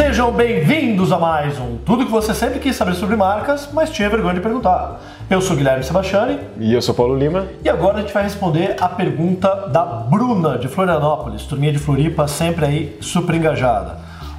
Sejam bem-vindos a mais um Tudo que você sempre quis saber sobre marcas, mas tinha vergonha de perguntar. Eu sou Guilherme Sebastiani. E eu sou Paulo Lima. E agora a gente vai responder a pergunta da Bruna, de Florianópolis, turminha de Floripa, sempre aí super engajada.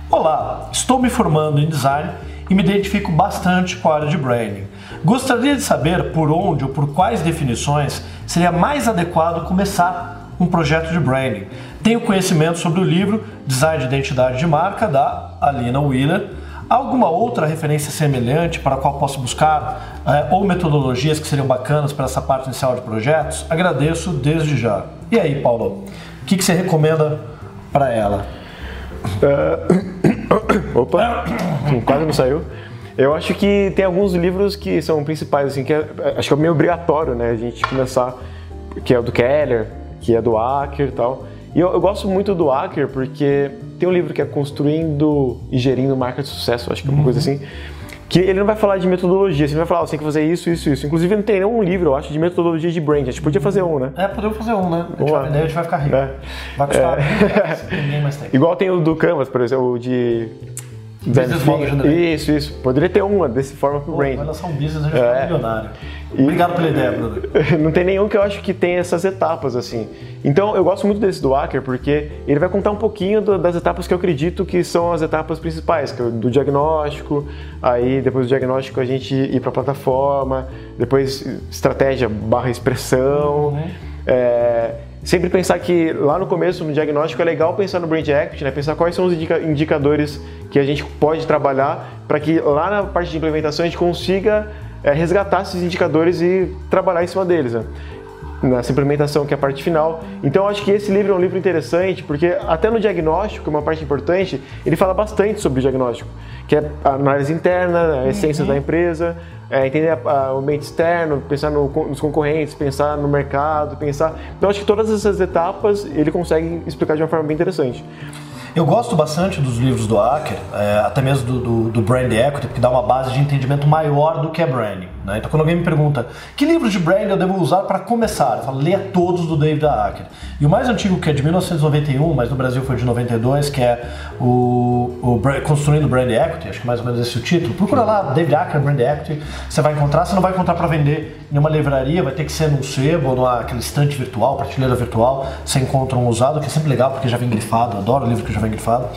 Olá, estou me formando em design e me identifico bastante com a área de branding. Gostaria de saber por onde ou por quais definições seria mais adequado começar um projeto de branding. Tenho conhecimento sobre o livro Design de Identidade de Marca, da Alina Wheeler. Alguma outra referência semelhante para a qual posso buscar é, ou metodologias que seriam bacanas para essa parte inicial de projetos? Agradeço desde já. E aí, Paulo, o que, que você recomenda para ela? Uh, opa, quase não saiu. Eu acho que tem alguns livros que são principais, assim, que é, acho que é meio obrigatório, né, a gente começar, que é o do Keller, que é do Acker e tal. E eu, eu, gosto muito do Acker porque tem um livro que é Construindo e Gerindo Marca de Sucesso, acho que é uma uhum. coisa assim. Que ele não vai falar de metodologia, ele vai falar, oh, você tem que fazer isso, isso, isso. Inclusive não tem nenhum livro, eu acho, de metodologia de brand. A gente podia fazer um, né? É, podemos fazer um, né? A gente, vai, a gente vai ficar rico. É. Vai custar é. ninguém mais tem. Igual tem o do Canvas, por exemplo, o de Business Model Isso, isso. Poderia ter uma desse forma pro Brain. Vai lançar um business, a gente é. milionário. E Obrigado pela ideia, Bruno. Não tem nenhum que eu acho que tem essas etapas, assim. Então, eu gosto muito desse do Hacker, porque ele vai contar um pouquinho do, das etapas que eu acredito que são as etapas principais, que é do diagnóstico, aí depois do diagnóstico a gente ir para a plataforma, depois estratégia barra expressão. Uhum. É, sempre pensar que lá no começo, no diagnóstico, é legal pensar no Brand Equity, né? pensar quais são os indicadores que a gente pode trabalhar para que lá na parte de implementação a gente consiga é, resgatar esses indicadores e trabalhar em cima deles. Né? Nessa implementação, que é a parte final. Então, acho que esse livro é um livro interessante, porque até no diagnóstico, uma parte importante, ele fala bastante sobre o diagnóstico, que é a análise interna, a essência uhum. da empresa, é, entender o ambiente externo, pensar no, nos concorrentes, pensar no mercado, pensar. Então, acho que todas essas etapas ele consegue explicar de uma forma bem interessante. Eu gosto bastante dos livros do Acker, é, até mesmo do, do, do, Brand Equity, porque dá uma base de entendimento maior do que é branding. Né? Então, quando alguém me pergunta que livros de branding eu devo usar para começar, eu falo, leia todos do David Acker. E o mais antigo, que é de 1991, mas no Brasil foi de 92, que é o, o Construindo Brand Equity, acho que mais ou menos esse é o título. Procura lá, David Acker, Brand Equity, você vai encontrar. Você não vai encontrar para vender em uma livraria, vai ter que ser num sebo ou naquele estante virtual, prateleira virtual. Você encontra um usado, que é sempre legal porque já vem grifado, adoro livro que já vem grifado.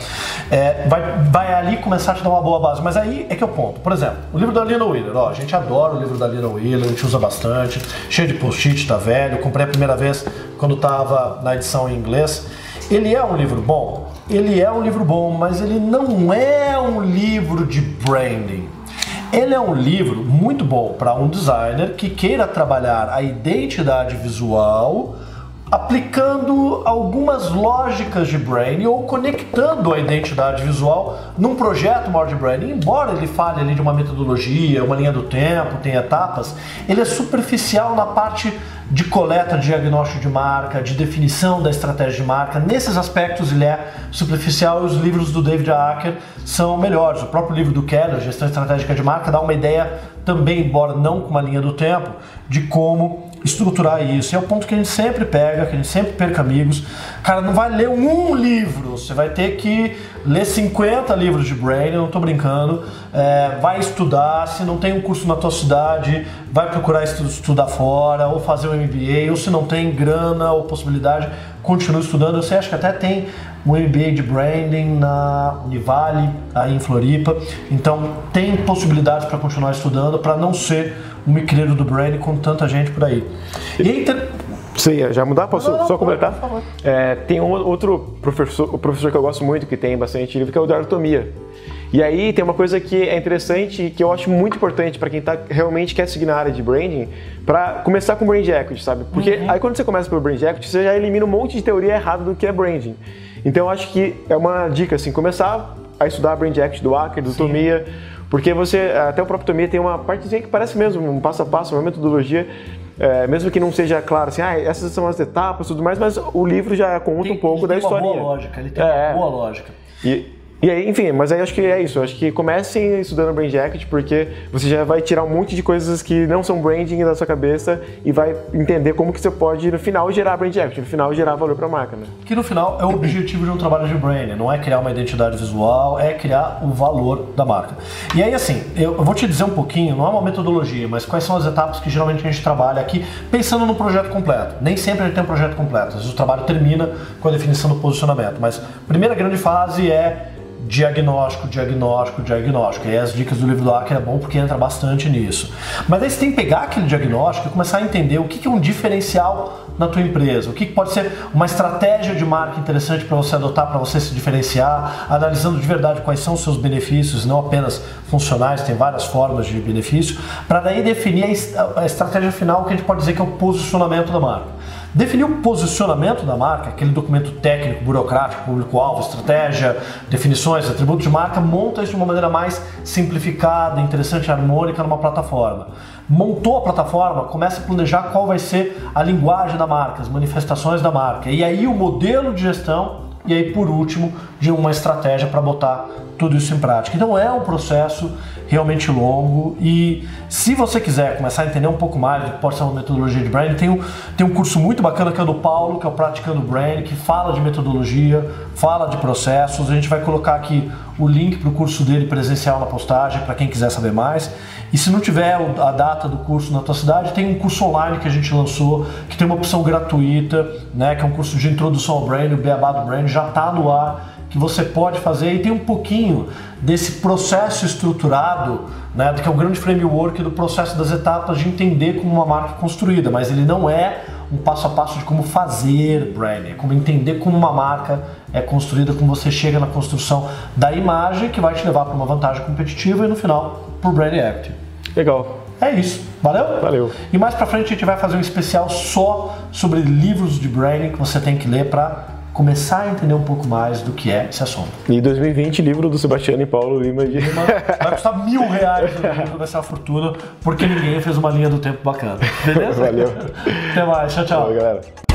É, vai, vai ali começar a te dar uma boa base. Mas aí é que é o ponto. Por exemplo, o livro da Lina Wheeler, ó, a gente adora o livro da Lina Wheeler, a gente usa bastante, cheio de post-it, tá velho. Comprei a primeira vez quando estava na edição em inglês. Ele é um livro bom? Ele é um livro bom, mas ele não é um livro de branding. Ele é um livro muito bom para um designer que queira trabalhar a identidade visual aplicando algumas lógicas de branding ou conectando a identidade visual num projeto maior de branding. Embora ele fale ali de uma metodologia, uma linha do tempo, tem etapas, ele é superficial na parte de coleta, de diagnóstico de marca, de definição da estratégia de marca. Nesses aspectos ele é superficial e os livros do David Acker são melhores. O próprio livro do Keller, Gestão Estratégica de Marca, dá uma ideia também, embora não com uma linha do tempo, de como estruturar isso. E é o ponto que a gente sempre pega, que a gente sempre perca amigos. Cara, não vai ler um livro, você vai ter que ler 50 livros de brain, não estou brincando. É, vai estudar, se não tem um curso na tua cidade, vai procurar estudar fora, ou fazer um MBA, ou se não tem grana ou possibilidade, continue estudando. Você acha que até tem um MBA de branding na Univale, aí em Floripa. Então tem possibilidades para continuar estudando, para não ser um micreiro do branding com tanta gente por aí. E inter... Sim, já mudar? Posso não, não, só completar? Por favor. É, tem um outro professor, professor que eu gosto muito, que tem bastante livro, que é o da anatomia. E aí tem uma coisa que é interessante e que eu acho muito importante para quem tá, realmente quer seguir na área de branding, para começar com brand equity, sabe? Porque uhum. aí quando você começa pelo brand equity, você já elimina um monte de teoria errada do que é branding. Então eu acho que é uma dica assim, começar a estudar brand equity do Acker, do Sim. Tomia, porque você, até o próprio Tomia tem uma partezinha que parece mesmo um passo a passo, uma metodologia, é, mesmo que não seja claro assim, ah, essas são as etapas e tudo mais, mas o livro já conta tem, um pouco da tem historinha. Uma boa lógica, ele tem é, uma boa lógica. E, E aí, enfim, mas aí acho que é isso. Acho que comecem estudando Brain Jacket, porque você já vai tirar um monte de coisas que não são branding da sua cabeça e vai entender como que você pode, no final, gerar Brain Jacket, no final, gerar valor para a marca, né? Que no final é o objetivo de um trabalho de branding, não é criar uma identidade visual, é criar o valor da marca. E aí, assim, eu vou te dizer um pouquinho, não é uma metodologia, mas quais são as etapas que geralmente a gente trabalha aqui pensando no projeto completo. Nem sempre a gente tem um projeto completo, às vezes o trabalho termina com a definição do posicionamento, mas a primeira grande fase é diagnóstico, diagnóstico, diagnóstico. E as dicas do livro do Acker é bom porque entra bastante nisso. Mas aí você tem que pegar aquele diagnóstico e começar a entender o que é um diferencial na tua empresa, o que pode ser uma estratégia de marca interessante para você adotar, para você se diferenciar, analisando de verdade quais são os seus benefícios, não apenas funcionais, tem várias formas de benefício, para daí definir a estratégia final que a gente pode dizer que é o posicionamento da marca. Definir o posicionamento da marca, aquele documento técnico, burocrático, público-alvo, estratégia, definições, atributos de marca, monta isso de uma maneira mais simplificada, interessante, harmônica numa plataforma. Montou a plataforma, começa a planejar qual vai ser a linguagem da marca, as manifestações da marca. E aí o modelo de gestão e aí por último de uma estratégia para botar tudo isso em prática. Então é um processo realmente longo e se você quiser começar a entender um pouco mais do que pode ser uma metodologia de brand, tem um, tem um curso muito bacana que é do Paulo, que é o Praticando Brand, que fala de metodologia, fala de processos. A gente vai colocar aqui o link para o curso dele presencial na postagem para quem quiser saber mais. E se não tiver a data do curso na tua cidade, tem um curso online que a gente lançou, que tem uma opção gratuita, né, que é um curso de introdução ao brand, o Beabá do Brand, já está no ar que você pode fazer e tem um pouquinho desse processo estruturado, né, que é o grande framework do processo das etapas de entender como uma marca é construída, mas ele não é um passo a passo de como fazer branding, é como entender como uma marca é construída, como você chega na construção da imagem que vai te levar para uma vantagem competitiva e no final para o brand equity. Legal. É isso. Valeu? Valeu. E mais para frente a gente vai fazer um especial só sobre livros de branding que você tem que ler para começar a entender um pouco mais do que é esse assunto. E 2020, livro do Sebastião e Paulo Lima de. Vai custar mil reais o livro, vai ser uma fortuna, porque ninguém fez uma linha do tempo bacana. Beleza? Valeu. Até mais, tchau, tchau. Valeu, galera.